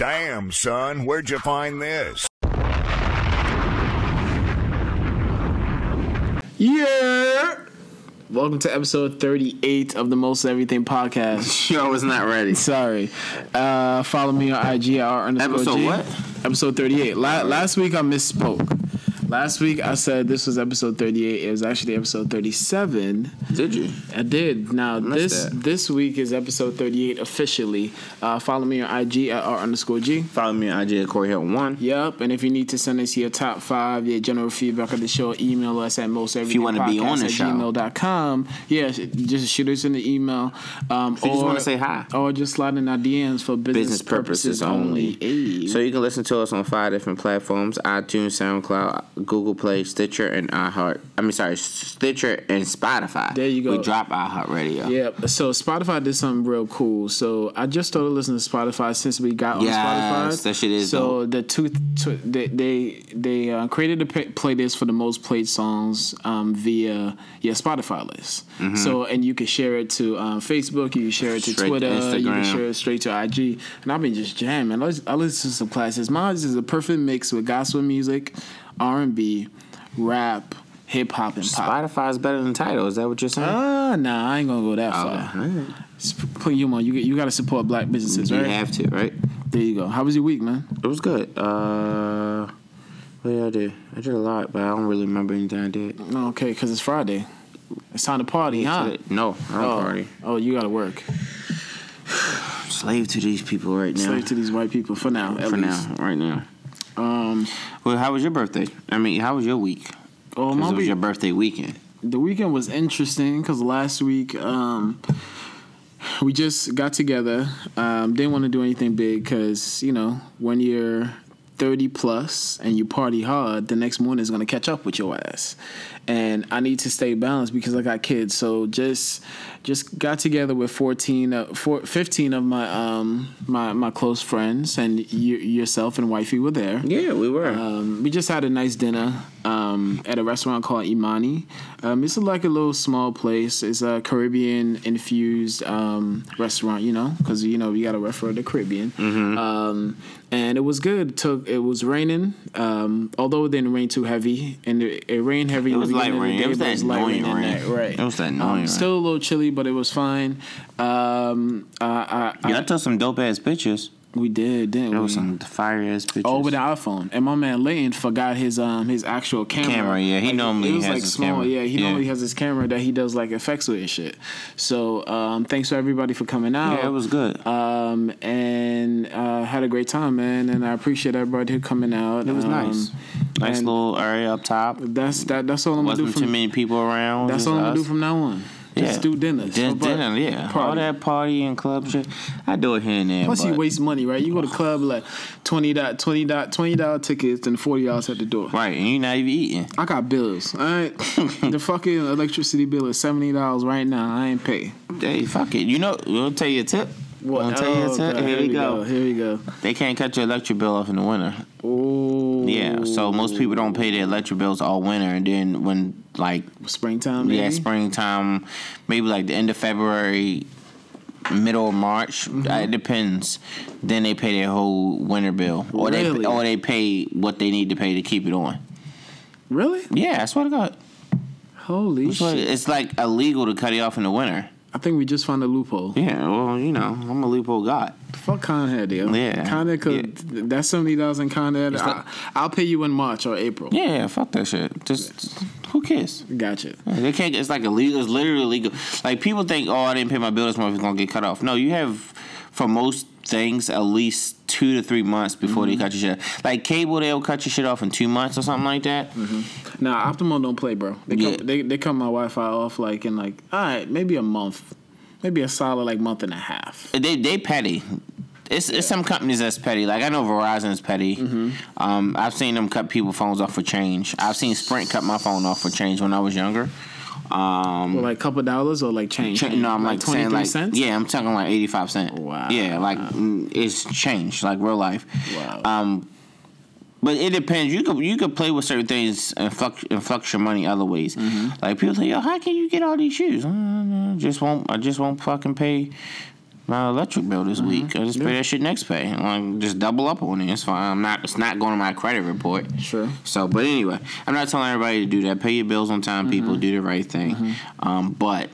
Damn, son, where'd you find this? Yeah. Welcome to episode 38 of the Most Everything podcast. Yo, I was not ready. Sorry. Uh, follow me on IG at R underscore Episode G. what? Episode 38. La- last week I misspoke. Last week I said this was episode 38. It was actually episode 37. Did you? I did. Now this that. this week is episode 38 officially. Uh, follow me on IG at R underscore G. Follow me on IG at Corey Hill One. Yep, and if you need to send us your top five, your general feedback of the show, email us at most you wanna be on the show. gmail.com. Yeah, just shoot us in the email. Um, If you just wanna say hi. Or just slide in our DMs for business, Business purposes only. Ayy. So you can listen to us on five different platforms: iTunes, SoundCloud, Google Play, Stitcher, and iHeart. I mean, sorry, Stitcher and Spotify. There you go. We drop iHeart Radio. Yeah, so Spotify did something real cool. So I just started listening to Spotify since we got Yes, on Spotify. that shit is So the two, two they they, they uh, created a playlist for the most played songs um, via your Spotify list. So and you can share it to um, Facebook, you can share it to Mm-hmm. Straight to Twitter, you can share it straight to IG. And I've been just jamming. I listen, I listen to some classics. Mine is a perfect mix with gospel music, R and B, rap, hip hop, and pop. Spotify is better than Tidal. Is that what you're saying? Ah, nah, I ain't gonna go that far. Oh. Just put you on. You you got to support black businesses, right? you right? have to, right? There you go. How was your week, man? It was good. Uh, what did I do? I did a lot, but I don't really remember anything I did. Okay, because it's Friday. It's time to party, huh? No, I don't Oh, party. oh, you got to work. Slave to these people right now. Slave to these white people for now. At for least. now, right now. Um, Well, how was your birthday? I mean, how was your week? Oh, my it was week, your birthday weekend. the weekend was interesting because last week um, we just got together. Um, didn't want to do anything big because you know when you're 30 plus and you party hard, the next morning is gonna catch up with your ass. And I need to stay balanced because I got kids. So just just got together with 14, uh, four, 15 of my um my my close friends, and you, yourself and wifey were there. Yeah, we were. Um, we just had a nice dinner um, at a restaurant called Imani. Um, it's like a little small place. It's a Caribbean infused um, restaurant, you know, because you know we got to refer the Caribbean. Mm-hmm. Um, and it was good. Took it was raining, um, although it didn't rain too heavy, and it, it rained heavy. It was light rain. It was that annoying rain. right? It was that Um, annoying rain. Still a little chilly, but it was fine. Um, I, I, yeah, I took some dope ass pictures. We did, didn't There we? was some fire ass pictures. Oh, with the iPhone, and my man Layton forgot his um his actual camera. Camera, yeah, he Like, normally it was has like his small. camera. Yeah, he Yeah. normally has his camera that he does like effects with and shit. So um, thanks to everybody for coming out. yeah, it was good. Um, and uh, had a great time, man, and I appreciate everybody who coming out. It was Um, nice. Nice little area up top. That's that. That's all I'm gonna do Wasn't too from. many people around. That's just all I'm gonna us. do from now on. Just Yeah. do dinner. Just dinner, yeah. All party. that party and club shit. I do it here and there. Plus, you waste money, right? You go to club like twenty dot twenty dot twenty dollar tickets and forty dollars at the door. Right, and you're not even eating. I got bills. All right, the fucking electricity bill is seventy dollars right now. I ain't pay. Hey, fuck it. You know, we'll tell you a tip. You a Oh, tip. God, Here, we go. Here we go. They can't cut your electric bill off in the winter. Oh, Yeah, so most people don't pay their electric bills all winter, and then when like springtime. Maybe? yeah, springtime, maybe like the end of February, middle of March. Mm-hmm. uh, It depends. Then they pay their whole winter bill, or Really? they or they pay what they need to pay to keep it on. Really? Yeah, I swear to God, Holy It's like- shit! it's like illegal to cut it off in the winter. I think we just found a loophole. Yeah, well, you know, I'm a loophole god. Fuck Con Ed, yo. Yeah. Con Ed could. That's seventy dollars in Con Ed. I, I'll pay you in March or April. Yeah, fuck that shit. Just who cares? Gotcha. They can't. It's like illegal. It's literally illegal. Like people think, oh, I didn't pay my bill this month. It's gonna get cut off. No, you have for most things at least two to three months before they cut your shit. Like cable, they'll cut your shit off in two months or something like that. Now, Optimum don't play, bro. They Yeah. cut, they they cut my Wi-Fi off like in like all right, maybe a month, maybe a solid like month and a half. They they petty. It's, it's some companies that's petty. Like I know Verizon's petty. Mm-hmm. Um, I've seen them cut people phones off for change. I've seen Sprint cut my phone off for change when I was younger. Um, Or like a couple dollars or like change. Cha- no, I'm like, saying like cents. yeah, I'm talking like eighty five cent. Wow. Yeah, like mm, it's changed like real life. Wow. Um, but it depends. You could you could play with certain things and flux and flux your money other ways. Mm-hmm. Like people say, yo, how can you get all these shoes? Uh, just won't. I just won't fucking pay my electric bill this week. Mm-hmm. I just pay that shit next pay. Like, just double up on it. It's fine. I'm not. It's not going to my credit report. Sure. So, but anyway, I'm not telling everybody to do that. Pay your bills on time, people. Mm-hmm. Do the right thing. Mm-hmm. Um, but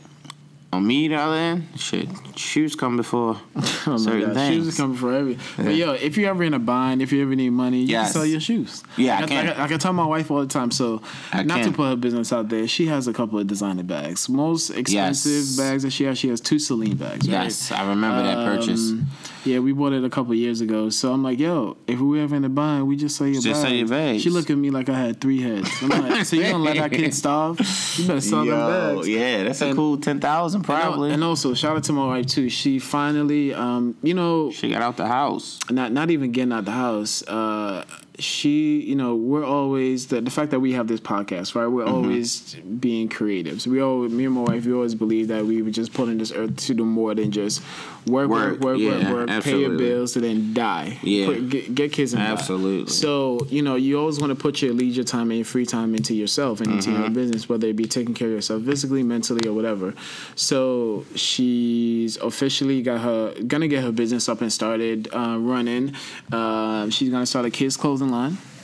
on me, the other end, shit, shoes come before Oh certain things. shoes is coming for every. But yo, if you're ever in a bind, if you ever need money, you Yes. can sell your shoes. Yeah, I like, I, can. I, like I tell my wife all the time. So I not can. to put her business out there, she has a couple of designer bags. Most expensive Yes. bags that she has, she has two Celine bags. right? Yes, I remember that purchase. Um, Yeah, we bought it a couple years ago. So I'm like, yo, if we ever in a bind, we just sell your Just bags. sell your bags. She looked at me like I had three heads. I'm like, so you gonna let our kids starve? You better sell them Yo, bags. yeah, that's a cool ten thousand probably. And also, shout out to my wife too. She finally, um, you know, she got out the house. not not even getting out the house. Uh, she, you know, we're always the, the fact that we have this podcast, right? We're Mm-hmm. always being creatives. We all, me and my wife, we always believe that we were just put on this earth to do more than just work, work, Work, work, yeah, work, work, pay your bills, and then die. Yeah. Put- get, get kids and die. Absolutely. So you know, you always want to put your leisure time and your free time into yourself and into Mm-hmm. your business, whether it be taking care of yourself physically, mentally, or whatever. So she's officially got her gonna get her business up and started uh, running. Uh, she's gonna start a kids clothing online.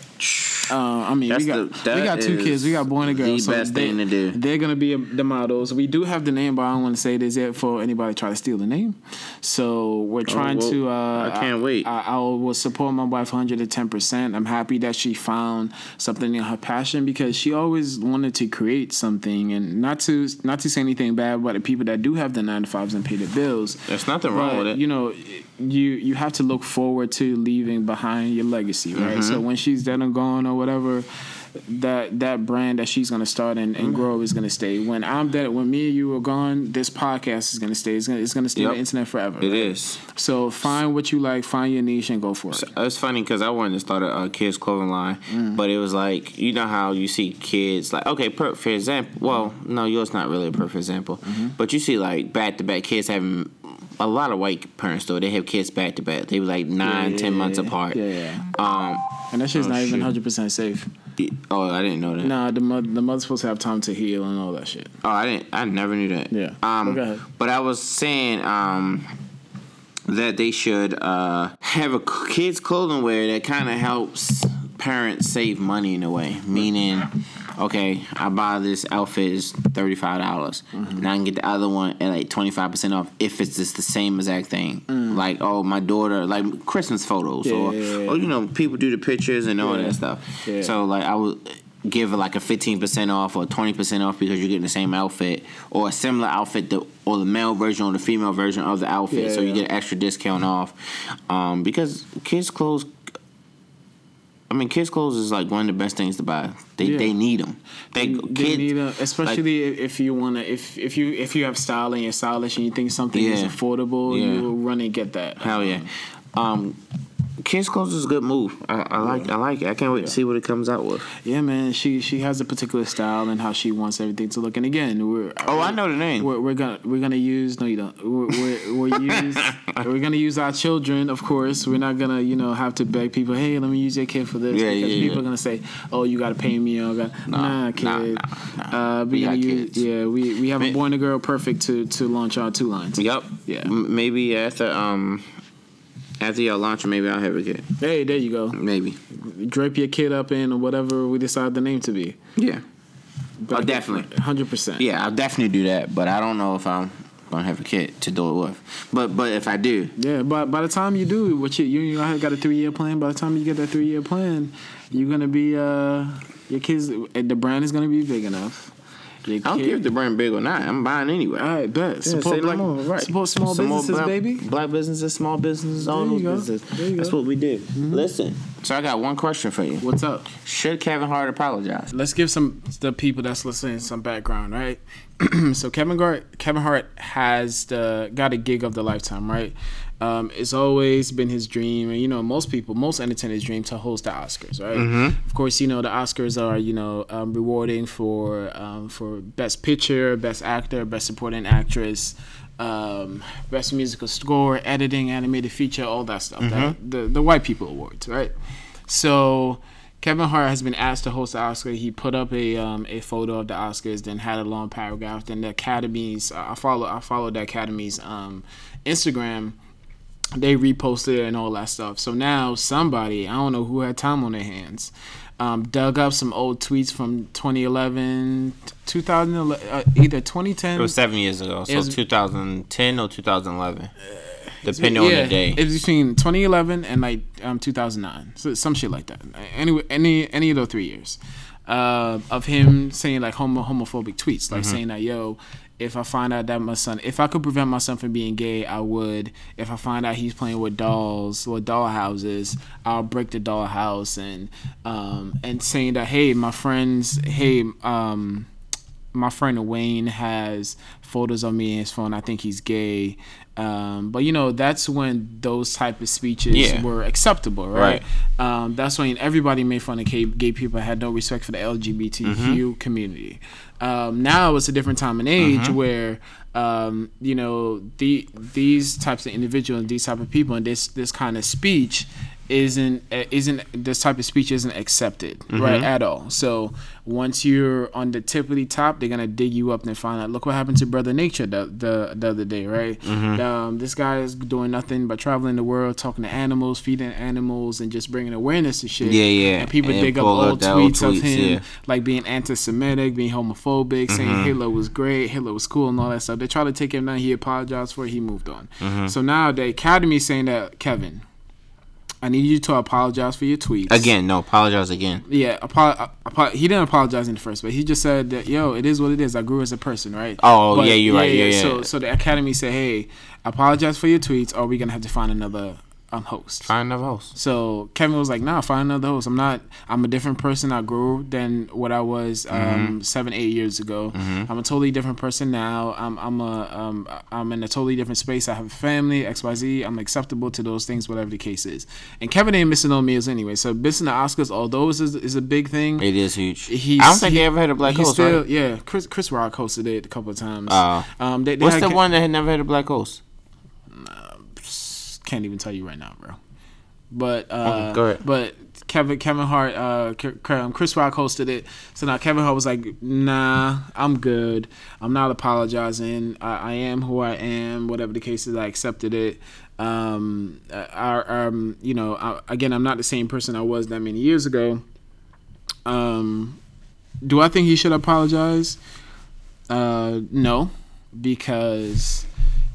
Uh, I mean, That's we got the- we got two kids. We got boy and a girl. the so best they, thing to do. They're gonna be the models. We do have the name, but I don't want to say this yet for anybody to try to steal the name. So we're trying well, to. Uh, I can't wait. I, I will support my wife 110. percent I'm happy that she found something in her passion because she always wanted to create something, and not to not to say anything bad about the people that do have the nine to fives and pay the bills. There's nothing wrong But, with it. You know, you you have to look forward to leaving behind your legacy, right? Mm-hmm. So when she's dead gone or whatever, that that brand that she's gonna start and, Mm-hmm. and grow is gonna stay. When I'm dead, when me and you are gone, this podcast is gonna stay. It's gonna it's gonna stay on the internet forever. It is. So find what you like, find your niche, and go for it. It's funny because I wanted to start a, a kids clothing line, Mm. but it was like you know how you see kids like okay, per, for example. Well, no, yours not really a perfect example, Mm-hmm. but you see like back to back kids having a lot of white parents though they have kids back to back. They were like nine, Yeah, ten yeah, months yeah. apart. Yeah, yeah. Um. And that shit's Oh, not even hundred percent safe. Oh, I didn't know that. Nah, the mother the mother's supposed to have time to heal and all that shit. Oh, I didn't. I never knew that. Yeah. Um. Go ahead. But I was saying um that they should uh have a kids clothing wear that kind of helps parents save money in a way. Meaning, okay, I buy this outfit is thirty five dollars, Mm-hmm. and I can get the other one at like twenty five percent off if it's just the same exact thing. Like, oh, my daughter, like Christmas photos, Mm. Yeah, or yeah, yeah. or you know, people do the pictures and all that stuff. So like, I would give like a 15% off or 20% off because you're getting the same outfit or a similar outfit that, or the male version or the female version of the outfit so you get an extra discount off um, because kids clothes I mean, kids' clothes is like one of the best things to buy. They Yeah. they need them. They, They kids, need them, especially if you wanna if if you if you have style and you're stylish and you think something is affordable, Yeah. you will run and get that. hell yeah. Um, kids' clothes is a good move. I, I like I like it. I can't wait to see what it comes out with. Yeah, man. She she has a particular style and how she wants everything to look. And again, we're Oh, I know the name. We're, we're gonna we're gonna use no you don't we're we're, we're use we're gonna use our children of course we're not gonna you know have to beg people hey let me use your kid for this Yeah, because yeah, people yeah. are gonna say oh you gotta pay me or got nah, nah, kid nah, nah. Uh, We we gonna got use kids. yeah we we have a boy and a girl perfect to to launch our two lines Yep. Yeah. M- maybe after um after y'all launch, maybe I'll have a kid. hey there you go Maybe. drape your kid up in whatever we decide the name to be Yeah. Oh, definitely. hundred percent Yeah, I'll definitely do that, but I don't know if I'm gonna have a kid to do it with. But but if I do, Yeah, but by the time you do, what you you, you got a three year plan. By the time you get that three year plan, you're gonna be uh your kids. The brand is gonna be big enough. Your I don't care if the brand big or not. I'm buying anyway. All right, bet Yeah, support say no black, more, right. support small Some more businesses, black, baby. Black businesses, small businesses, all those go. businesses. That's go. what we do. Mm-hmm. Listen. So I got one question for you. What's up? Should Kevin Hart apologize? Let's give some the people that's listening some background, right? so Kevin Hart, Kevin Hart has the got a gig of the lifetime, right? Um, it's always been his dream, and you know, most people, most entertainers' dream to host the Oscars, right? Of course, you know the Oscars are you know um, rewarding for um, for best picture, best actor, best supporting actress, um, best musical score, editing, animated feature, all that stuff. That, the the white people awards, right? So Kevin Hart has been asked to host the Oscar. He put up a um, a photo of the Oscars, then had a long paragraph. Then the Academy's I follow I followed the Academy's um, Instagram. They reposted it and all that stuff. So now somebody I don't know who had time on their hands. Um, dug up some old tweets from 2011, 2011, uh, either 2010. It was seven years ago, so was- 2010 or 2011, depending on the day. It's between 2011 and like um, 2009, so some shit like that. Anyway, any any of those three years uh, of him saying like homo homophobic tweets, like saying that yo, if I find out that my son, if I could prevent my son from being gay, I would. If I find out he's playing with dolls or doll houses, I'll break the doll house and um, and saying that hey, my friends, hey, um, my friend Wayne has photos of me in his phone. I think he's gay. Um, but you know, that's when those type of speeches Yeah. were acceptable, right? Um, that's when everybody made fun of gay, gay people, had no respect for the LGBTQ Mm-hmm. community. Um, now it's a different time and age Mm-hmm. where um, you know the these types of individuals, these type of people, and this this kind of speech isn't uh, isn't this type of speech isn't accepted Mm-hmm. right at all. So once you're on the tippity top, they're gonna dig you up and find out. Look what happened to Brother Nature the the, the other day, right? Mm-hmm. Um, this guy is doing nothing but traveling the world, talking to animals, feeding animals, and just bringing awareness to shit. Yeah, yeah. And people And dig up old old tweets, of him yeah. like being anti-Semitic, being homophobic, Mm-hmm. saying Hitler was great, Hitler was cool, and all that stuff. They try to take him down. He apologized for it. He moved on. Mm-hmm. So now the Academy is saying that Kevin, I need you to apologize for your tweets Again, no, apologize again. Yeah, apo- uh, apo- he didn't apologize in the first, but he just said that yo, it is what it is. I grew as a person, right? Oh, But- yeah, you're right. Yeah, yeah. So, so the Academy said, hey, apologize for your tweets, or we're gonna have to find another host. Find another host. So Kevin was like, "Nah, find another host. I'm not. I'm a different person. I grew than what I was um, Mm-hmm. seven, eight years ago. I'm a totally different person now. I'm I'm a um, I'm in a totally different space. I have a family, X Y Z. I'm acceptable to those things, whatever the case is. And Kevin ain't missing no meals anyway. So missing the Oscars, although is is a big thing. It is huge. He's, I don't think he- they ever had a black host, still, right? Yeah, Chris Chris Rock hosted it a couple of times. Uh, um, they, they What's had the one that had never had a black host? Can't even tell you right now, bro. But uh, go ahead. but Kevin Kevin Hart, uh, um, Chris Rock hosted it. So now Kevin Hart was like, "Nah, I'm good. I'm not apologizing. I, I am who I am. Whatever the case is, I accepted it. Um, I, um, you know, I, again, I'm not the same person I was that many years ago. Um, do I think he should apologize? Uh, no, because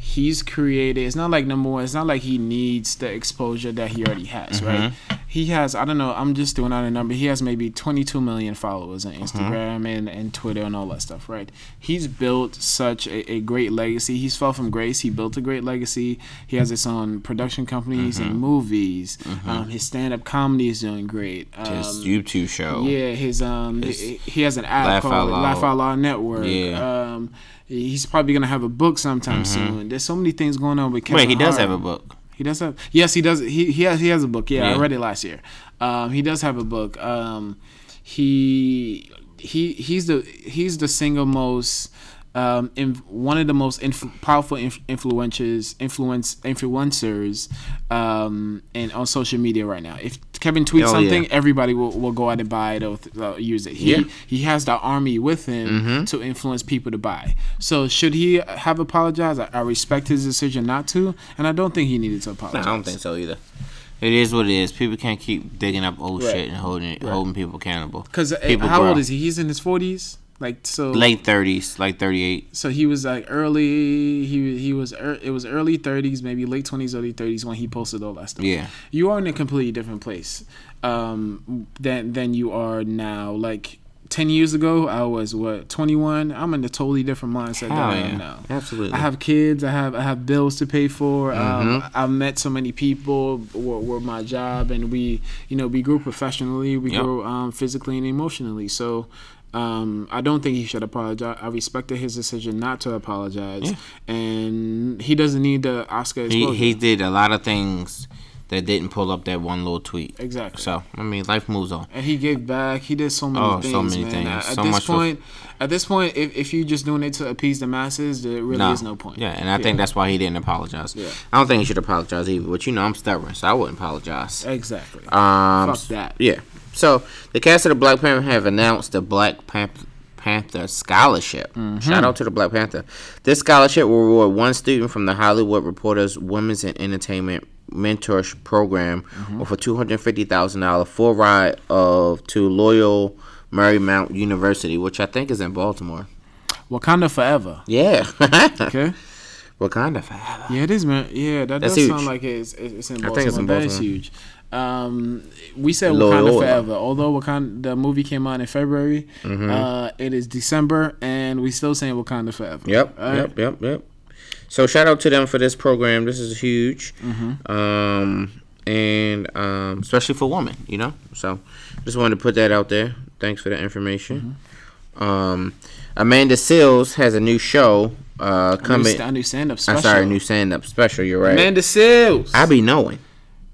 he's created. It's not like number one. It's not like he needs the exposure that he already has, right? He has. I don't know. I'm just doing out a number. He has maybe 22 million followers on Instagram and, and Twitter and all that stuff, right? He's built such a, a great legacy. He's fell from grace. He built a great legacy. He has his own production companies and movies. Um, his stand up comedy is doing great. Um, His YouTube show. yeah, his um, he, he has an app Laugh called Out Loud. Laugh Out Loud Network. Yeah. Um, he's probably gonna have a book sometime soon. There's so many things going on with Kevin Wait, he does have a book. He does have. Yes, he does. He he has he has a book. Yeah, I read it last year. Um, he does have a book. Um, he he he's the he's the single most um, in, one of the most inf- powerful inf- influencers influence influencers um, and on social media right now. If Kevin tweets Oh, something, yeah. everybody will, will go out and buy it or th- uh, use it. He Yeah. Mm-hmm. he has the army with him to influence people to buy. So should he have apologized? I, I respect his decision not to, and I don't think he needed to apologize. I don't think so either. It is what it is. People can't keep digging up old Right. shit and holding it, holding people accountable. Because People how grow. old is he? He's in his forties. Like so. Late thirties, like thirty eight. So he was like early. He he was. ear it was early thirties, maybe late twenties, early thirties when he posted all that stuff. Yeah. You are in a completely different place, um, than than you are now. Like ten years ago, I was what twenty one. I'm in a totally different mindset Hell than I am now. Absolutely. I have kids. I have I have bills to pay for. Um, Mm-hmm. I've met so many people were, were my job, and we you know we grew professionally. We Yep. grew um, physically and emotionally. So. Um, I don't think he should apologize. I respected his decision not to apologize, and he doesn't need the Oscar He exposure. he did a lot of things that didn't pull up that one little tweet. Exactly. So I mean, life moves on. and he gave back. He did so many Oh, things, so many man. things. At So this point, at this point, if, if you're just doing it to appease the masses, there really No. is no point. Yeah, and I think that's why he didn't apologize. Yeah. I don't think he should apologize either. But you know, I'm stubborn, so I wouldn't apologize. exactly. Um, Fuck that. Yeah. So the cast of the Black Panther have announced the Black Panther. Panther Scholarship. Mm-hmm. Shout out to the Black Panther. This scholarship will reward one student from the Hollywood Reporters Women's and Entertainment Mentorship Program mm-hmm. with a two hundred fifty thousand dollar full ride of to Loyal Marymount University, which I think is in Baltimore. Wakanda forever. Yeah, Okay. Wakanda forever. Yeah, it is, man. Yeah, that That's does huge. sound like it's it's in I Baltimore. think it's in That is huge. Um, we said Loyola. Wakanda forever. Although Wakanda, the movie came out in February, Mm-hmm. uh, it is December, and we still saying Wakanda forever. Yep, All right? yep, yep, yep. So shout out to them for this program. This is huge, Mm-hmm. um, and um, especially for women, you know. So just wanted to put that out there. Thanks for the information. Mm-hmm. Um, Amanda Seales has a new show uh, A new, coming. a new stand-up I'm special. sorry, new stand up special. You're right. Amanda Seales. I be knowing.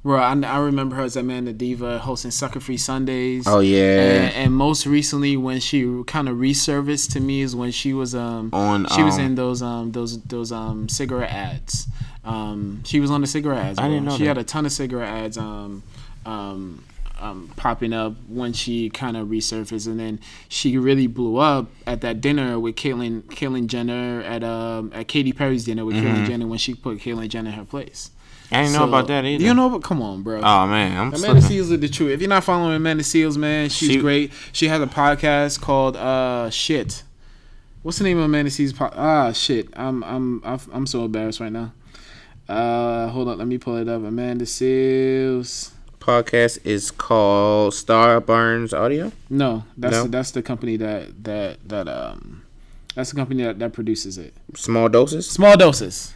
Bro, I, I remember her as Amanda Diva hosting Sucker Free Sundays. Oh yeah. And, and most recently, when she kind of resurfaced to me, is when she was um On, she was um, in those um those those um cigarette ads. Um, she was on the cigarette ads. I didn't know She that. had a ton of cigarette ads um um um popping up when she kind of resurfaced, and then she really blew up at that dinner with Caitlyn Caitlyn Jenner at um at Katy Perry's dinner with Mm-hmm. Caitlyn Jenner when she put Caitlyn Jenner in her place. I didn't know about that either. You know, but come on, bro. Oh man, I'm Amanda slipping. Seales is the truth. If you're not following Amanda Seales, man, she's She- great. She has a podcast called uh shit. What's the name of Amanda Seales? Po- ah shit. I'm I'm I'm I'm so embarrassed right now. Uh, hold on, let me pull it up. Amanda Seales. Podcast is called Starburns Audio. No, that's No? that's the company that that that um that's the company that, that produces it. Small doses. Small doses.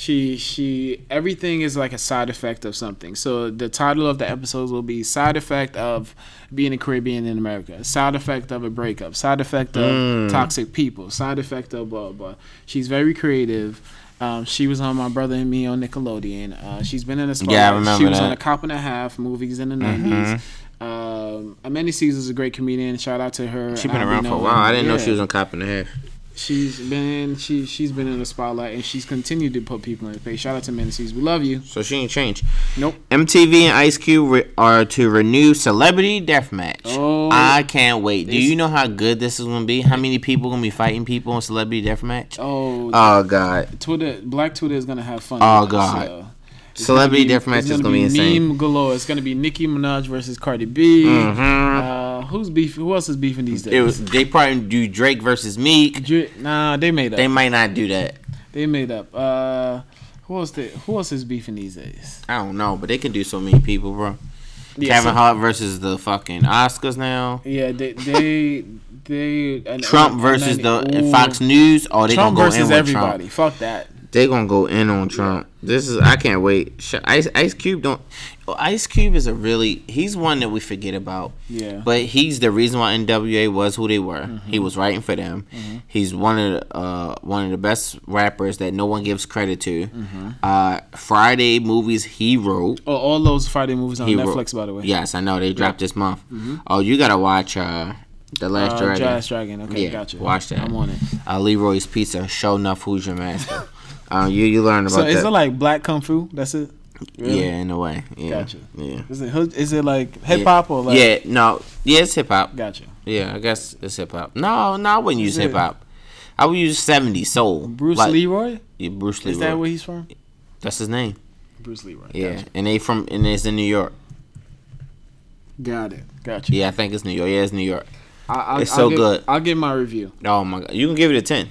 She she everything is like a side effect of something. So the title of the episodes will be side effect of being a Caribbean in America, side effect of a breakup, side effect of toxic people, side effect of blah blah. She's very creative. Um, she was on My Brother and Me on Nickelodeon. Uh, she's been in a spotlight. Yeah, I remember She was on a cop and a half movies in the 90s. Um, Amanda Seales is a great comedian. Shout out to her. She's been around for a while. I didn't know she was on Cop and a Half. She's been she she's been in the spotlight and she's continued to put people in the face. Shout out to Menacese. We love you. So she ain't changed. Nope. MTV and Ice Cube re- are to renew Celebrity Deathmatch. Oh. I can't wait. Do you know how good this is gonna be? How many people gonna be fighting people on Celebrity Deathmatch? Oh, Oh God, Twitter Black Twitter is gonna have fun. Oh, God. so. Celebrity gonna be- Deathmatch is gonna be insane. Meme galore. It's gonna be Nicki Minaj versus Cardi B. Mhm. Uh, who's beef? Who else is beefing these days? It was, they probably do Drake versus Meek. Dr- nah, they made up. They might not do that. They made up. Uh, who else? They, who else is beefing these days? I don't know, but they can do so many people, bro. Yeah, Kevin so- Hart versus the fucking Oscars now. Yeah, they they they. and- Trump and- versus and the ooh. Fox News. Oh, they Trump gonna go versus in with everybody. Trump. Fuck that. They gonna go in on Trump. This is I can't wait. Ice Ice Cube don't. oh, Ice Cube is a really he's one that we forget about. Yeah. But he's the reason why NWA was who they were. Mm-hmm. He was writing for them. He's one of the, uh one of the best rappers that no one gives credit to. Mm-hmm. Uh, Friday movies he wrote. Oh, all those Friday movies on He Netflix, wrote- by the way. Yes, I know they dropped this month. Oh, you gotta watch uh the Last Uh, Dragon. Jazz Dragon. Okay, Yeah, gotcha. watch that. I'm on it. Uh, Leroy's Pizza. Sho'nuff who's your master. uh, you you learn about So that. is it like black kung fu? That's it. Really? Yeah, in a way. Yeah. Gotcha. Yeah. Is it hood- is it like hip hop or like? yeah, no. Yeah, it's hip hop. Gotcha. Yeah, I guess it's hip hop. No, no, I wouldn't use Is it- hip hop. I would use 70s soul. Bruce Like- Leroy. Yeah, Bruce Leroy. Is that where he's from? That's his name. Bruce Leroy. Yeah, Gotcha. and they from and it's in New York. Got it. Gotcha. Yeah, I think it's New York. Yeah, it's New York. I, I, It's I'll so give- good. I'll give my review. Oh my god, you can give it a ten.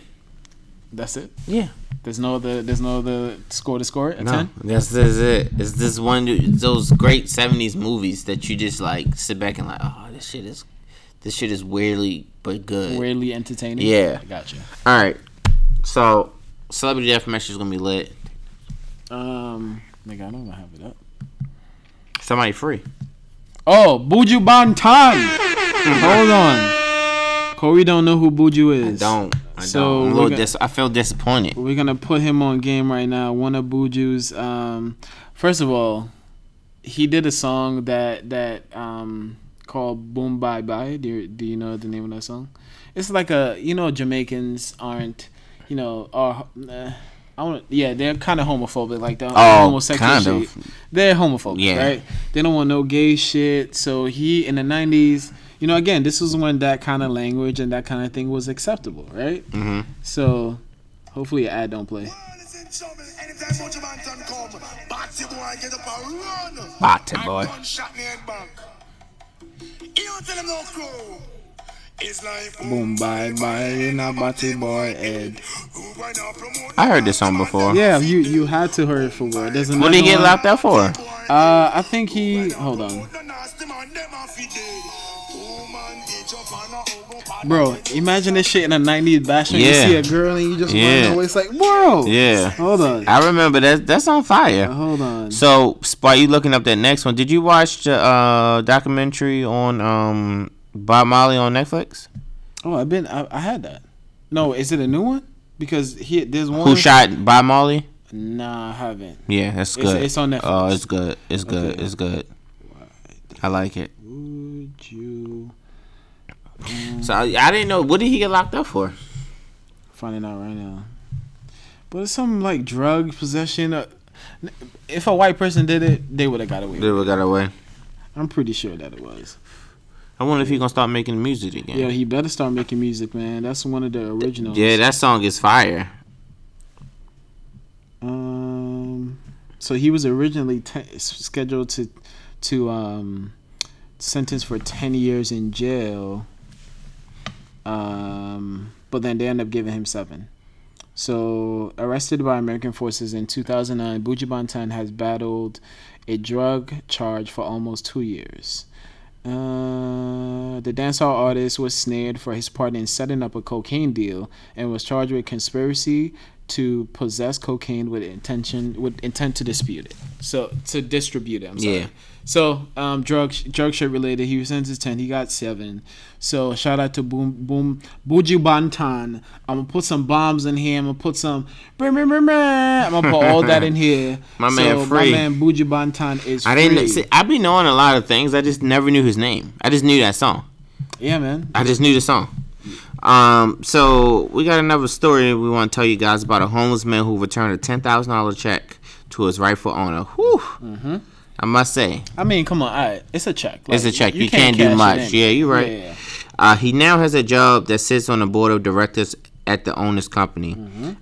That's it. Yeah. There's no other. There's no other score to score it. No, ten. that's, that's it. It's this one those great '70s movies that you just like sit back and like, oh, this shit is, this shit is weirdly but good. Weirdly entertaining. Yeah. I Gotcha. All right, so Celebrity Deathmatch is gonna be lit. Um. Nigga, I don't how it up. Somebody free. Oh, Buju Banton. Hold on. Corey don't know who Buju is. I Don't. I So. I'm a little gonna- dis- I feel disappointed. We're gonna put him on game right now. One of Buju's. Um, first of all, he did a song that that um called "Boom Bye Bye." Do you, do you know the name of that song? It's like a you know Jamaicans aren't you know are uh, I want. Yeah, they're kind of homophobic, like the Oh, homosexual kind shit. of. They're homophobic, Yeah. right? They don't want no gay shit. So he in the '90s, you know, again, this was when that kind of language and that kind of thing was acceptable, right? Mm-hmm. So hopefully, an ad don't play. Ladies and gentlemen, anytime Buju Banton come, Batty boy get up and run. Batty And boy. gunshot me head back. You don't tell him no crew. It's like Boom, bye, bye, in a batty boy head. I heard this song before. Yeah, you you had to hear it for word. There's What did he get another one. locked up for? Uh, I think he. Hold on, bro. Imagine this shit in the '90s bash when Yeah. you see a girl and you just Yeah. run away. It's like, bro. Yeah. Hold on. I remember that. That's on fire. Hold on. So, Spot, you looking up that next one? Did you watch the uh, documentary on um, Bob Marley on Netflix? Oh, I've been. I, I had that. No, is it a new one? Because he there's one. Who shot Bob Marley? Nah, I haven't. Yeah, that's It's- good. it's on Netflix. Oh, it's good. It's good. Okay. It's good. I like it. Would you So I, I didn't know. What did he get locked up for? finding out right now? But it's some like drug possession. Uh, if a white person did it, they would have got away. They would were got away. I'm pretty sure that it was. I wonder if he gonna start making music again. Yeah, he better start making music, man. That's one of the originals. Yeah, that song is fire. Um, so he was originally te- scheduled to to um sentenced for ten years in jail. Um, but then they end up giving him seven. So arrested by American forces in 2009, Buju Banton has battled a drug charge for almost two years. Uh, the dancehall artist was snared for his part in setting up a cocaine deal and was charged with conspiracy to possess cocaine with intention with intent to dispute it. So to distribute it. I'm sorry. Yeah. So um, drug drug shit related. He was sentenced to ten. He got seven. So shout out to Boom Boom Buju Banton. I'm gonna put some bombs in here. I'm gonna put some. I'm gonna put all that in here. My so man free. My man Buju Banton is. I didn't. free. See, I be knowing a lot of things. I just never knew his name. I just knew that song. Yeah, man. I just knew the song. Um, so we got another story we want to tell you guys about a homeless man who returned a ten thousand dollar check to his rightful owner. Whew. I must say, I mean, come on. Right, it's a check. it's a check. You, can't, cash do much. Yeah, you're right. Yeah. Uh, he now has a job that sits on the board of directors at the owner's company.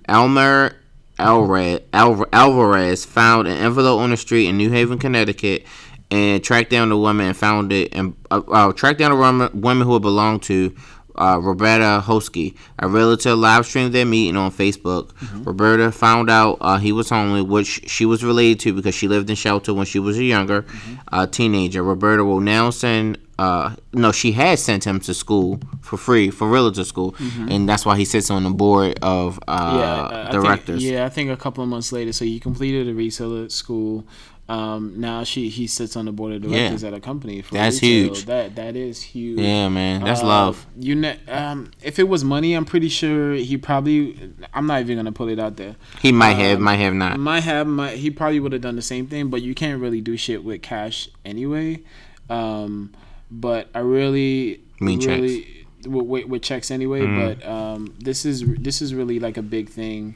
Elmer Alvarez, Alvarez found an envelope on the street in New Haven, Connecticut, and tracked down the woman and found it and uh, uh, tracked down the woman, woman who it belonged to. Uh, Roberta Hoskie, a realtor, live streamed their meeting on Facebook. Roberta found out uh, he was homeless, which she was related to because she lived in shelter when she was a younger uh, teenager. Roberta will now send uh no she had sent him to school for free for realtor school and that's why he sits on the board of uh Yeah, uh, I think- directors yeah, I think a couple of months later. So he completed a reseller school. Um, now she he sits on the board of directors at a company. For That's retail. huge. That that is huge. yeah man that's Uh, love You ne- um, if it was money, I'm pretty sure he probably. I'm not even gonna put it out there. he might have um, might have not Might have, might he probably would have done the same thing, but you can't really do shit with cash anyway. Um, but I really Mean checks. really with, with, with checks anyway. Mm-hmm. But um, this is this is really like a big thing.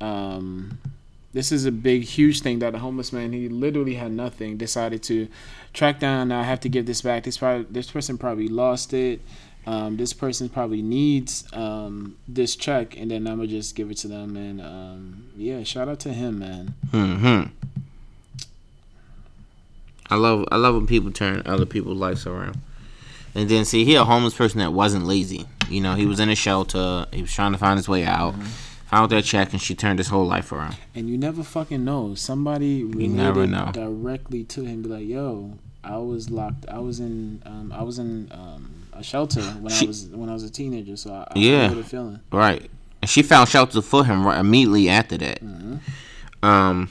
Um, this is a big, huge thing that a homeless man he literally had nothing decided to track down. I have to give this back. This probably this person probably lost it. Um, this person probably needs um, this check, and then I'm gonna just give it to them. And um, yeah, shout out to him, man. hmm I love I love when people turn other people's lives around. And then see he a homeless person that wasn't lazy. You know, he was in a shelter, he was trying to find his way out. Mm-hmm. Found that check and she turned his whole life around. And you never fucking know. Somebody related never know. directly to him, be like, "Yo, I was locked. I was in. Um, I was in um, a shelter when She- I was when I was a teenager. So I, I Yeah. the feeling. Right. And she found shelter for him right immediately after that. Mm-hmm. Um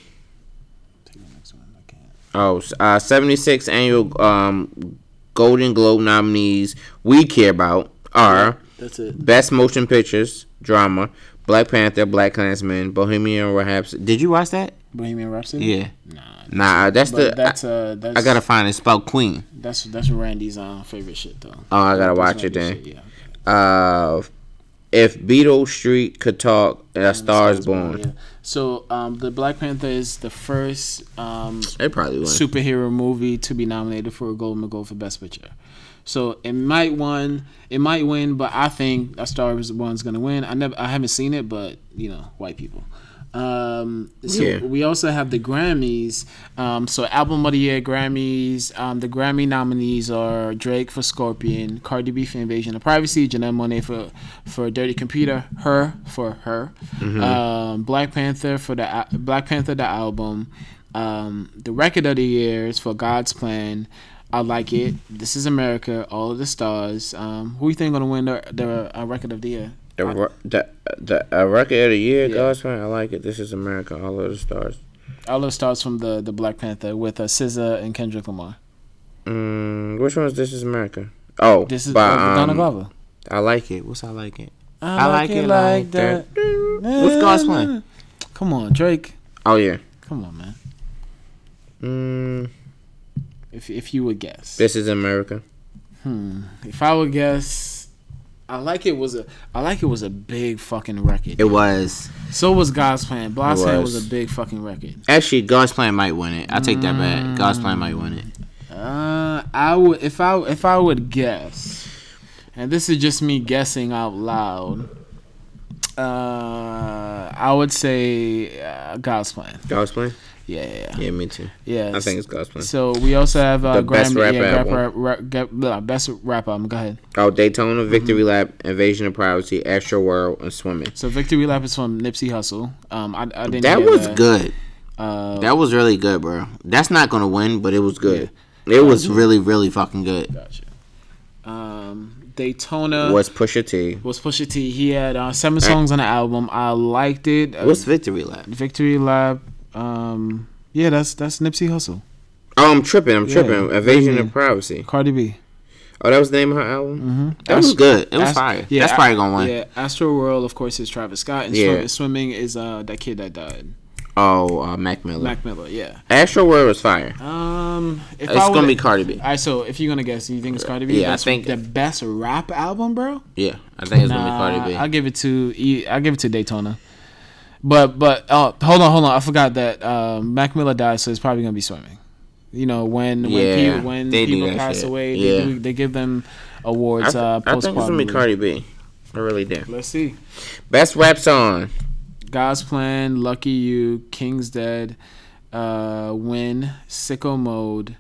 Take the next one. I can't. Oh, uh, 76 annual um, Golden Globe nominees we care about are That's it. Best Motion Pictures Drama, Black Panther, BlacKkKlansman, Bohemian Rhapsody. Did you watch that? Bohemian Rhapsody. Yeah. Nah. Nah, that's the. that's uh that's I gotta find it. Spelled Queen. that's that's Randy's uh, favorite shit though. Oh, I gotta That's watch it then. shit, yeah. Uh, if Beale Street could talk, A Star is Born. Yeah. So um, the Black Panther is the first um, It probably superhero movie to be nominated for a Golden Globe for Best Picture. So it might win, it might win, but I think A Star is Born's gonna win. I never, I haven't seen it, but you know, white people. Um, so Yeah. we also have the Grammys. Um, so album of the year Grammys. Um, the Grammy nominees are Drake for Scorpion, Cardi B for Invasion of Privacy, Janelle Monae for for Dirty Computer, her for her, um, Black Panther for the Black Panther the album. Um, the record of the year is for God's Plan. I like it. This is America. All of the stars. Um, who you think gonna win the the uh, record of the year? The, the, the a record of the year, Yeah. God's fan. I like it. This is America. All of the stars. All of the stars from the the Black Panther with uh, SZA and Kendrick Lamar. Mm, which one is This is America? Oh, This is by, uh, Donna um, Glover. I like it. What's I like it? I, like it like that. What's God's plan? Come on, Drake. Oh yeah. Come on, man. Mm, If if you would guess, this is America. hmm. If I would guess, I like it was a I like it was a big fucking record. It was so was God's Plan. God's It Plan was was. a big fucking record. actually God's plan might win it. I take that back. God's plan might win it. Uh, I would if I if I would guess, and this is just me guessing out loud. Uh, I would say uh, God's Plan. God's plan. Yeah, yeah, yeah. Yeah, me too. yeah. I think it's God's plan. So we also have uh, The best Grammy, rap yeah, album. rap, rap, rap, blah, best rap album. Go ahead. Oh, Daytona, Mm-hmm. Victory Lap, Invasion of Privacy, Astro World, and Swimming. So Victory Lap is from Nipsey Hussle. Um, I, I didn't. That was good. Uh, That was really good, bro. That's not gonna win, but it was good. It was really, really fucking good. gotcha. Um, Daytona Was Pusha T? was Pusha T. He had uh, seven songs on the album. I liked it. What's Victory Lap? Victory Lap? Um, yeah, that's that's Nipsey Hussle. Oh, I'm tripping. I'm Yeah. tripping. Invasion Yeah. of Privacy. Cardi B. Oh, that was the name of her album. Mm-hmm. That was good. It was fire. Yeah, That's probably gonna win. Yeah, Astro World, of course, is Travis Scott, and Yeah. Swim- swimming is uh that kid that died, Oh, uh, Mac Miller. Mac Miller. Yeah. Astro World was fire. Um, It's gonna be Cardi B. All right, so if you're gonna guess, you think it's Cardi B? Yeah, I think- the best rap album, bro. Yeah, I think it's Nah, gonna be Cardi B. I'll give it to I'll give it to Daytona. But but uh, hold on hold on I forgot that um, Mac Miller died, so it's probably gonna be swimming. You know when when Yeah, people when they people pass shit. away, Yeah. they do, they give them I, awards. th- uh, I think it's gonna be. Cardi B. I really do. Let's see. Best rap song. God's Plan, Lucky You, King's Dead, uh, Win, Sicko Mode.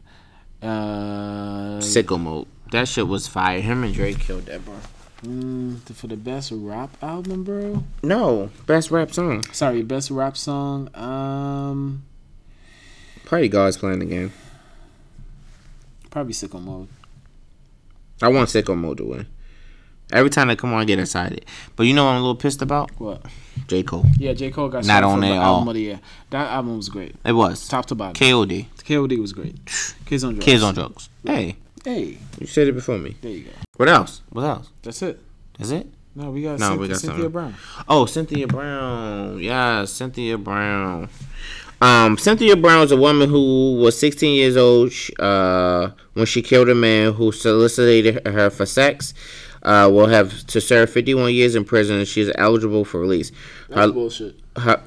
Uh, Sicko Mode. That shit was fire. Him and Drake killed that, bro. Mm, for the best rap album, bro. No, best rap song. Sorry, best rap song. Um, Probably God's Plan again. probably Sicko Mode. I want Sicko Mode to win. Every time they come on, I get excited. But you know what I'm a little pissed about? What? J. Cole. Yeah, J Cole got Not on the at all. album of the year. That album was great, It was. top to bottom. KOD. KOD was great. Kids on drugs. Kids on drugs. Hey, Hey, you said it before me. there you go. What else? What else? That's it. Is it? No, we got, No, Cynthia, we got Cynthia something. Brown. Oh, Cynthia Brown. Yeah, Cynthia Brown. Um, Cynthia Brown is a woman who was 16 years old uh, when she killed a man who solicited her for sex. Uh, will have to serve 51 years in prison and she's eligible for release. That's Her, bullshit. her,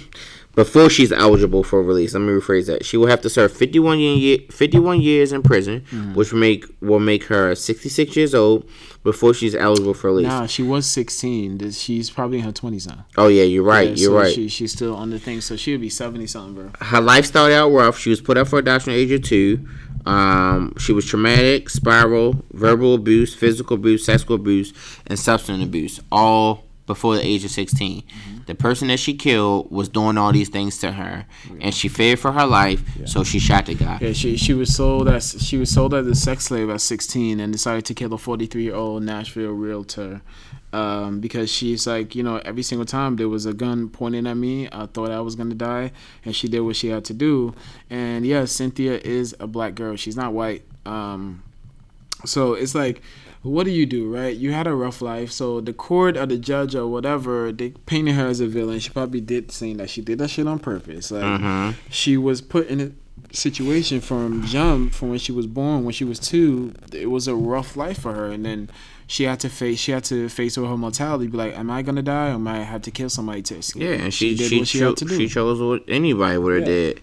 before she's eligible for release, let me rephrase that. She will have to serve 51, year, 51 years in prison, Mm-hmm. which will make will make her 66 years old before she's eligible for release. Nah, she was 16. She's probably in her 20s now. Oh yeah, you're right. Yeah, you're so right. She, she's still on the thing, so she'll be 70 something, bro. her life started out rough. She was put up for adoption at age of two. Um, she was traumatic, spiral, verbal abuse, physical abuse, sexual abuse, and substance abuse, all before the age of 16. The person that she killed was doing all these things to her, and she feared for her life, so she shot the guy. Yeah, she she was sold as she was sold as a sex slave at 16 and decided to kill a 43 year old Nashville realtor. Um, because she's like, you know, every single time there was a gun pointing at me, I thought I was gonna die, and she did what she had to do. And yeah, Cynthia is a black girl. She's not white. Um, So it's like, what do you do, right? You had a rough life, so the court or the judge or whatever they painted her as a villain. She probably did saying that she did that shit on purpose. Like Mm-hmm. she was put in a situation from jump from when she was born when she was two. It was a rough life for her, and then she had to face she had to face her mortality. Be like, am I gonna die or am I have to kill somebody to escape? Yeah, and she did she what she cho- had to do. she chose what anybody would have Yeah. did.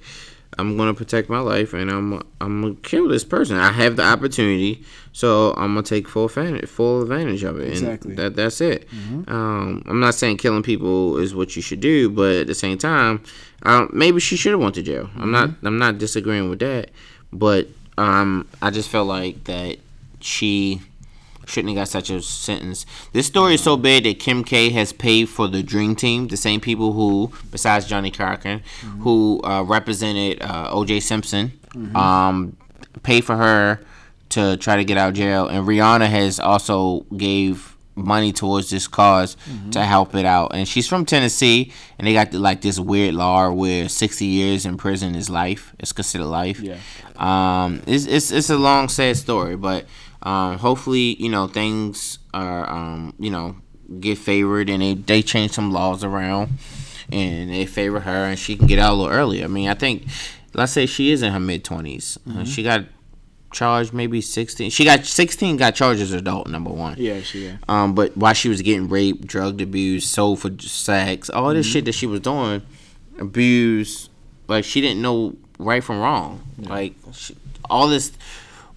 I'm gonna protect my life, and I'm I'm gonna kill this person. I have the opportunity, so I'm gonna take full advantage full advantage of it. Exactly. And that that's it. Um, I'm not saying killing people is what you should do, but at the same time, um, maybe she should have went to jail. I'm not I'm not disagreeing with that, but um, I just felt like that she shouldn't have got such a sentence. This story is so big that Kim K has paid for the Dream Team, the same people who, besides Johnny Carson, who uh, represented uh, O.J. Simpson, um, paid for her to try to get out of jail, and Rihanna has also gave money towards this because to help it out. And she's from Tennessee, and they got like this weird law where 60 years in prison is life. It's considered life. Yeah. Um, it's it's it's a long sad story, but um, hopefully you know things are um, you know get favored and they they change some laws around and they favor her and she can get out a little earlier. I mean, I think let's say she is in her mid 20s. Uh, she got charged maybe sixteen. She got sixteen. Got charged as adult. Number one. Yeah, she yeah. Um, but while she was getting raped, drugged, abused, sold for sex, all this shit that she was doing, abused, like she didn't know right from wrong. Like she, all this,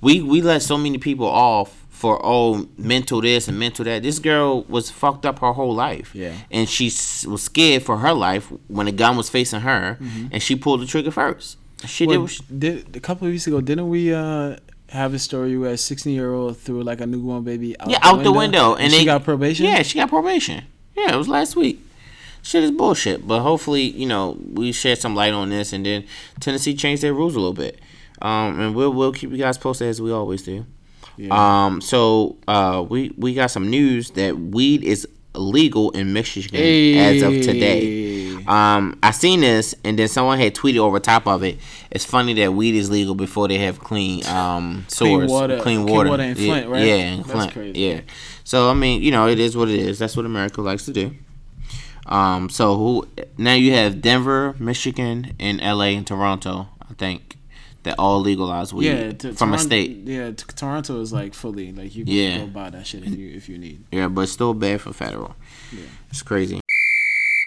we we let so many people off for oh mental this and mental that. This girl was fucked up her whole life. Yeah. and she was scared for her life when a gun was facing her, and she pulled the trigger first. She did. Well, what she- did a couple of weeks ago? Didn't we uh, have a story where a 16 year old threw like a newborn baby out, Yeah, out the window, and, she they got probation. Yeah, she got probation. Yeah, it was last week. Shit is bullshit, but hopefully, you know, we shed some light on this, and then Tennessee changed their rules a little bit. Um, and we'll we'll keep you guys posted as we always do. Um, so uh, we we got some news that weed is legal in Michigan as of today. Um, I seen this, and then someone had tweeted over top of it. It's funny that weed is legal before they have clean um Clean water- clean clean water, water in Yeah, Flint, right? Yeah, in That's Flint. crazy. Yeah. So I mean, you know, it is what it is. That's what America likes to do. Um, so who now you have Denver, Michigan, and L.A. and Toronto. I think that all legalize weed yeah, to, from a state. Yeah, t- Toronto is like fully like you can Yeah. go buy that shit if you if you need. Yeah, but still bad for federal. Yeah, It's crazy.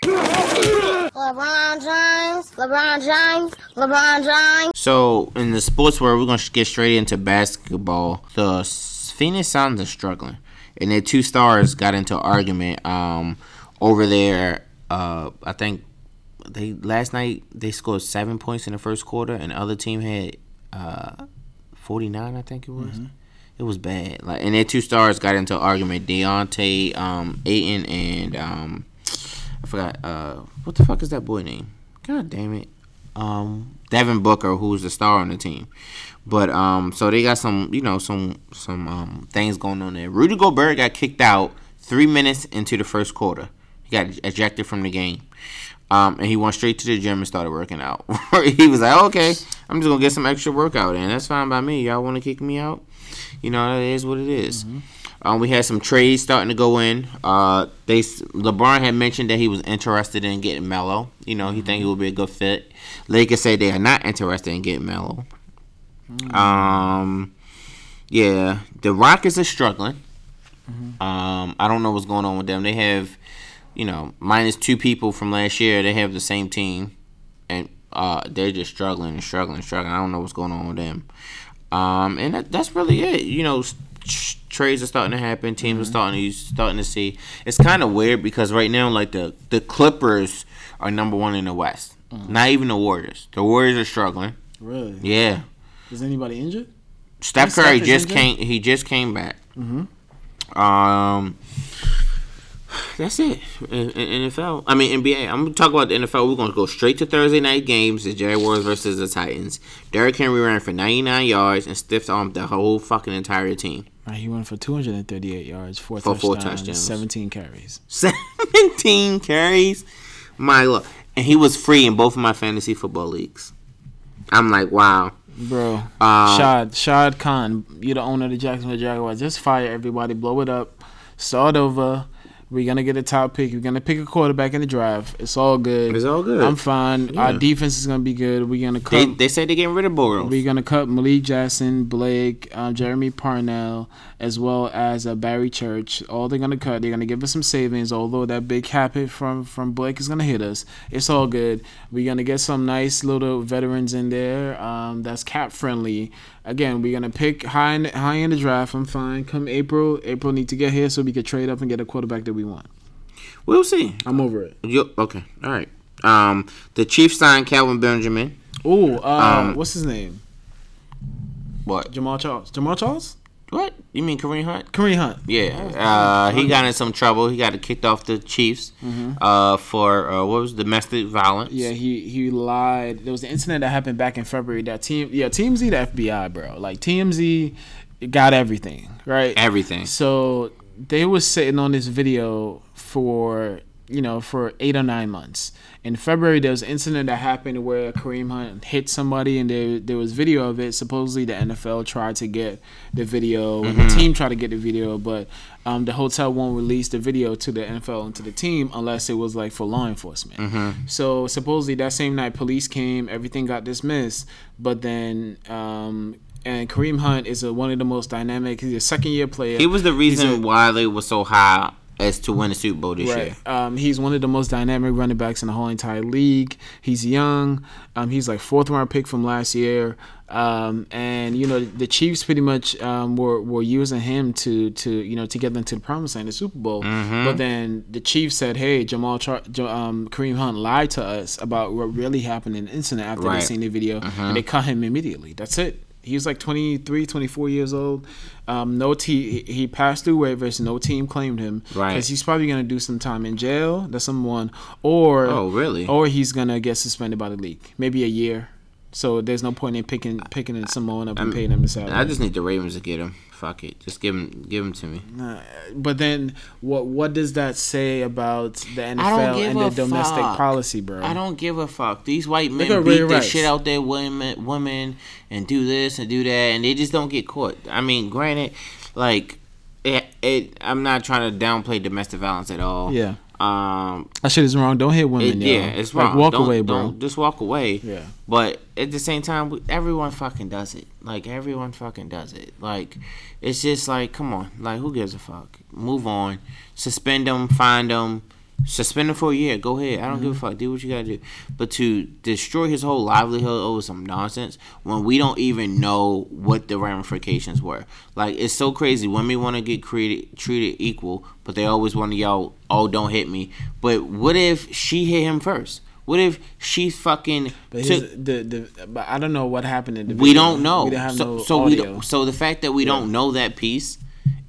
LeBron James, LeBron James, LeBron James. So in the sports world, we're gonna get straight into basketball. The Phoenix Suns are struggling, and their two stars got into an argument um, over there. Uh, I think they last night they scored seven points in the first quarter, and the other team had uh, forty nine. I think it was. It was bad. Like, and their two stars got into an argument. Deontay um, Ayton and um, I forgot uh, what the fuck is that boy name? God damn it um, Devin Booker, who's the star on the team. But um, so they got some, you know, some some um things going on there. Rudy Gobert got kicked out three minutes into the first quarter. He got ejected from the game. Um, and he went straight to the gym and started working out. he was like, okay, I'm just gonna get some extra workout in. That's fine by me. Y'all want to kick me out? You know, it is what it is. Um, we had some trades starting to go in. Uh, they LeBron had mentioned that he was interested in getting Melo. You know, he think he would be a good fit. Lakers say they are not interested in getting Melo. Um, yeah, the Rockets are struggling. Um, I don't know what's going on with them. They have, you know, minus two people from last year. They have the same team, and uh, they're just struggling and struggling and struggling. I don't know what's going on with them. Um, and that, that's really it. You know, tr- trades are starting to happen. Teams are starting to starting to see. It's kind of weird because right now, like the the Clippers are number one in the West. Not even the Warriors. The Warriors are struggling. Really? Yeah. Is anybody injured? Steph Steph Curry is just injured? came. He just came back. Mm-hmm. Um, that's it. In, in NFL, I mean NBA. I'm gonna talk about the NFL. We're gonna go straight to Thursday night games: the Jaguars versus the Titans. Derrick Henry ran for 99 yards and stiff armed the whole fucking entire team. Right, he went for 238 yards, four For touchdowns, four touchdowns. 17 carries. 17 carries. My lord, and he was free in both of my fantasy football leagues. I'm like, wow. Bro, Um, Shad Shad Khan, you're the owner of the Jacksonville Jaguars. Just fire everybody, blow it up, start over. We're gonna get a top pick. We're gonna pick a quarterback in the draft. It's all good. It's all good. I'm fine. Our defense is gonna be good. We're gonna cut. they said they're getting rid of Bortles. we're gonna cut Malik Jackson, Blake, um, Jeremy Parnell, as well as uh, Barry Church. All they're gonna cut. They're gonna give us some savings. Although that big cap hit from from Blake is gonna hit us. It's all good. We're gonna get some nice little veterans in there. Um, that's cap friendly. Again, we're gonna pick high in, high in the draft. I'm fine. Come April, April need to get here so we can trade up and get a quarterback that we want. We'll see. I'm over it. You, okay, all right. Um, the Chiefs signed Kelvin Benjamin. Oh, uh, Um, what's his name? What? Jamal Charles. Jamal Charles. What? You mean Kareem Hunt? Kareem Hunt. Yeah, uh, he got in some trouble. He got kicked off the Chiefs uh, for uh, what was domestic violence. Mm-hmm. Yeah, he he lied. There was an incident that happened back in February. That team, yeah, TMZ, the FBI, bro. Like TMZ got everything right. everything. So they was sitting on this video for you know for eight or nine months. In February, there was an incident that happened where Kareem Hunt hit somebody, and there there was video of it. Supposedly, the NFL tried to get the video, and the team tried to get the video, but um, the hotel won't release the video to the NFL and to the team unless it was like for law enforcement. So supposedly that same night, police came, everything got dismissed, but then. Um, and Kareem Hunt is a, one of the most dynamic. He's a second year player. He was the He's a- reason why they were so high as to win the Super Bowl this year. Um, he's one of the most dynamic running backs in the whole entire league. He's young. Um, he's like fourth round pick from last year. Um, and you know the Chiefs pretty much um, were were using him to to you know to get them to the promised land, the Super Bowl. Mm-hmm. But then the Chiefs said, "Hey, Jamal Char- um, Kareem Hunt lied to us about what really happened in the incident after Right. they seen the video, and they cut him immediately. That's it." He was like 23, 24 years old. Um, no team. He, he passed through waivers. No team claimed him. Right. Because he's probably gonna do some time in jail. That's someone. Or Oh, really? Or he's gonna get suspended by the league, maybe a year. So there's no point in picking picking in Samoan up and paying him the salary. I just need the Ravens to get him. Fuck it, just give him, give him to me. but then what what does that say about the NFL and the domestic fuck. policy, bro? I don't give a fuck. These white men beat Ray the Rice. shit out their women, women, and do this and do that, and they just don't get caught. I mean, granted, like, it, it I'm not trying to downplay domestic violence at all. Yeah. Um. That shit is wrong. Don't hit it- women, yo. yeah, it's like wrong. walk Don't- away, bro. Don't just walk away. Yeah. But at the same time, everyone fucking does it. Like everyone fucking does it. Like it's just like, come on. Like who gives a fuck? Move on. Suspend them. Find them. Suspend him for a year. Go ahead. I don't give a mm-hmm. fuck. Do what you gotta do. But to destroy his whole livelihood over some nonsense when we don't even know what the ramifications were. Like it's so crazy. Women want to get created, treated equal, but they always want to yell, "Oh, don't hit me." But what if she hit him first? What if she fucking But took? his, the the but I don't know what happened in the. we video. don't know. We have so no so we don't, so the fact that we don't know that piece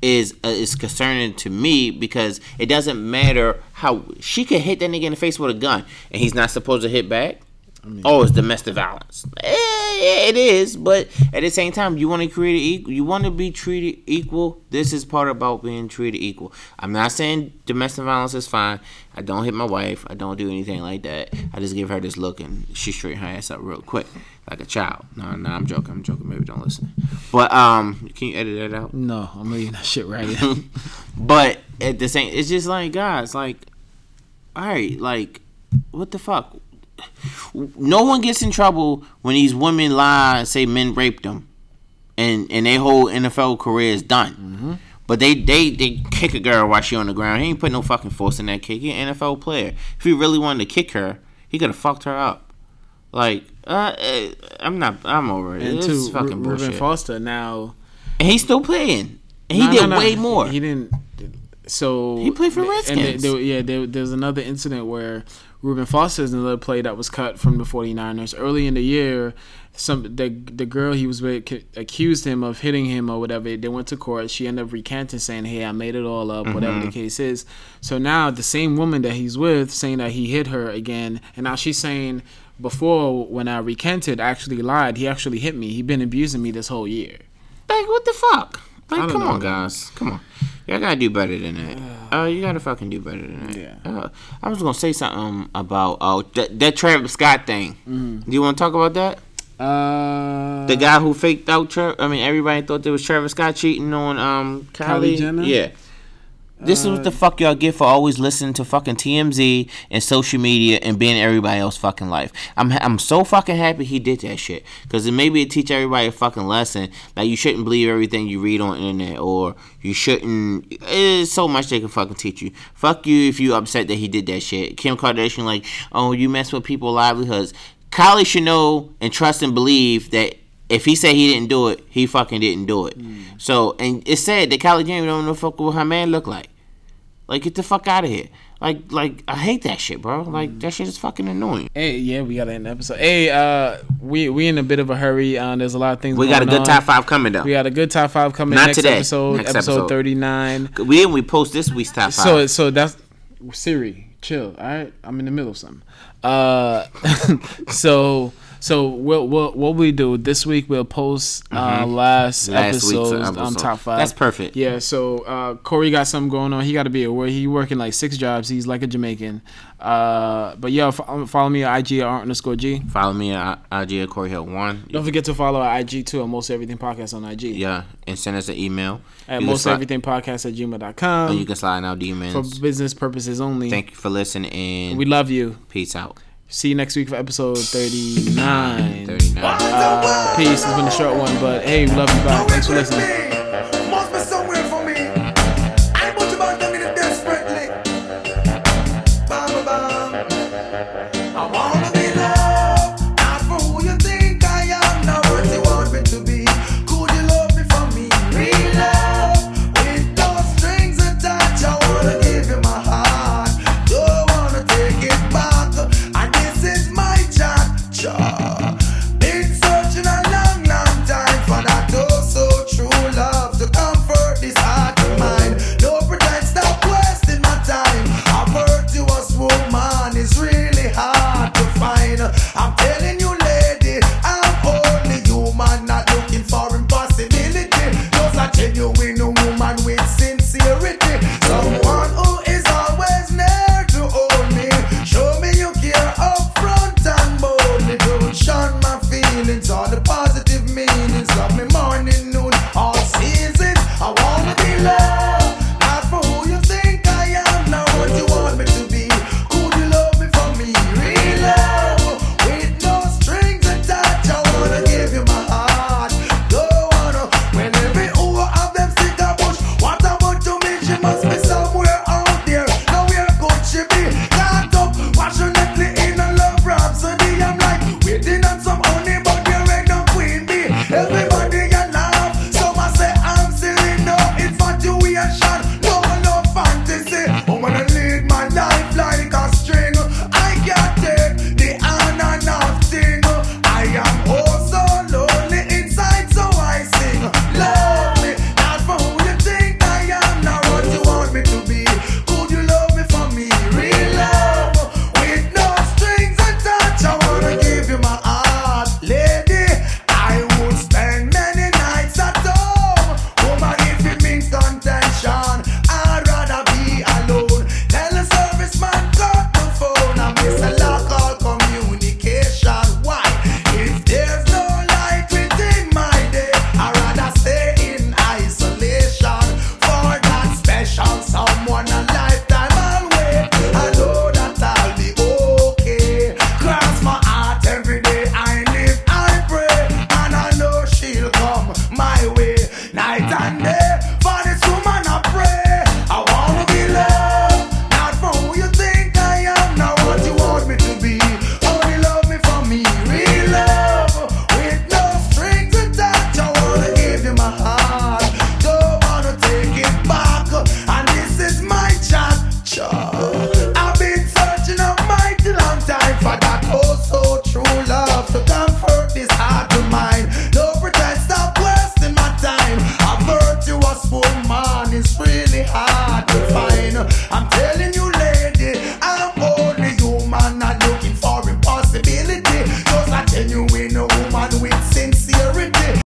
is uh, is concerning to me because it doesn't matter how she could hit that nigga in the face with a gun and he's not supposed to hit back. Oh, it's domestic violence. Eh, yeah, it is, but at the same time, you want to create equal. You want to be treated equal. This is part about being treated equal. I'm not saying domestic violence is fine. I don't hit my wife. I don't do anything like that. I just give her this look and she straighten her ass up real quick, like a child. No, no, I'm joking. I'm joking. Maybe don't listen. But um, can you edit that out? No, I'm leaving that shit right in. But at the same, it's just like guys, like, all right, like, what the fuck? No one gets in trouble when these women lie and say men raped them, and and their whole NFL career is done. But they, they they kick a girl while she on the ground. He ain't put no fucking force in that kick. He an NFL player. If he really wanted to kick her, he could have fucked her up. Like, uh, eh, I'm not. I'm over it. and It's two, fucking Reuben bullshit. Foster now. and he's still playing. And he No, did no, no. way more. He didn't. So He played for And Redskins. there, there, yeah, there, there's another incident where Reuben Foster is another play that was cut from the 49ers early in the year. Some the the girl he was with accused him of hitting him or whatever. They went to court. She ended up recanting, saying, "Hey, I made it all up." Whatever Mm-hmm. the case is. So now the same woman that he's with saying that he hit her again, and now she's saying. Before, when I recanted, I actually lied. He actually hit me. He been abusing me this whole year. Like what the fuck? Like don't come know, on, guys, come on. Y'all gotta do better than that. Uh, you gotta fucking do better than that. Yeah. Uh, I was gonna say something about oh that, that Travis Scott thing. Do you want to talk about that? Uh, The guy who faked out Travis. I mean, everybody thought there was Travis Scott cheating on um Kylie, Kylie Jenner? Yeah. This is what the uh, fuck y'all get for always listening to fucking TMZ and social media and being everybody else's fucking life. I'm I'm so fucking happy he did that shit because it maybe it teach everybody a fucking lesson like you shouldn't believe everything you read on internet or you shouldn't. It's so much they can fucking teach you. Fuck you if you upset that he did that shit. Kim Kardashian like, oh you mess with people's livelihoods. Kylie should know and trust and believe that if he said he didn't do it, he fucking didn't do it. So, and it's sad that Kylie Jenner don't know fuck what her man look like. Like, get the fuck out of here. Like, like I hate that shit, bro. Like that shit is fucking annoying. Hey, yeah, we got to end the episode. Hey, uh, we we in a bit of a hurry. Uh, there's a lot of things. We got a good on. top five coming though. We got a good top five coming Not next today. episode. Next episode, episode. thirty nine. we didn't we post this week's top five. So so that's Siri. Chill. All right, I'm in the middle of something. Uh, so so we'll, we'll what we do this week? We'll post uh, last, Mm-hmm. Last week's episode's um, top five. That's perfect. Yeah. So uh, Corey got something going on. He got to be aware. He working like six jobs. He's like a Jamaican. Uh, but yeah, fo- follow me at IG at underscore G. Follow me at IG at Corey Hill One. Don't forget to follow our IG too at Most Everything Podcast on IG. Yeah, and send us an email. At You Most Everything Podcast at or You can slide in our for demons. business purposes only. Thank you for listening we love you. peace out. See you next week for episode 39. Thirty nine. Uh, peace. It's been a short one, but hey, we love you. Bye. Thanks for listening.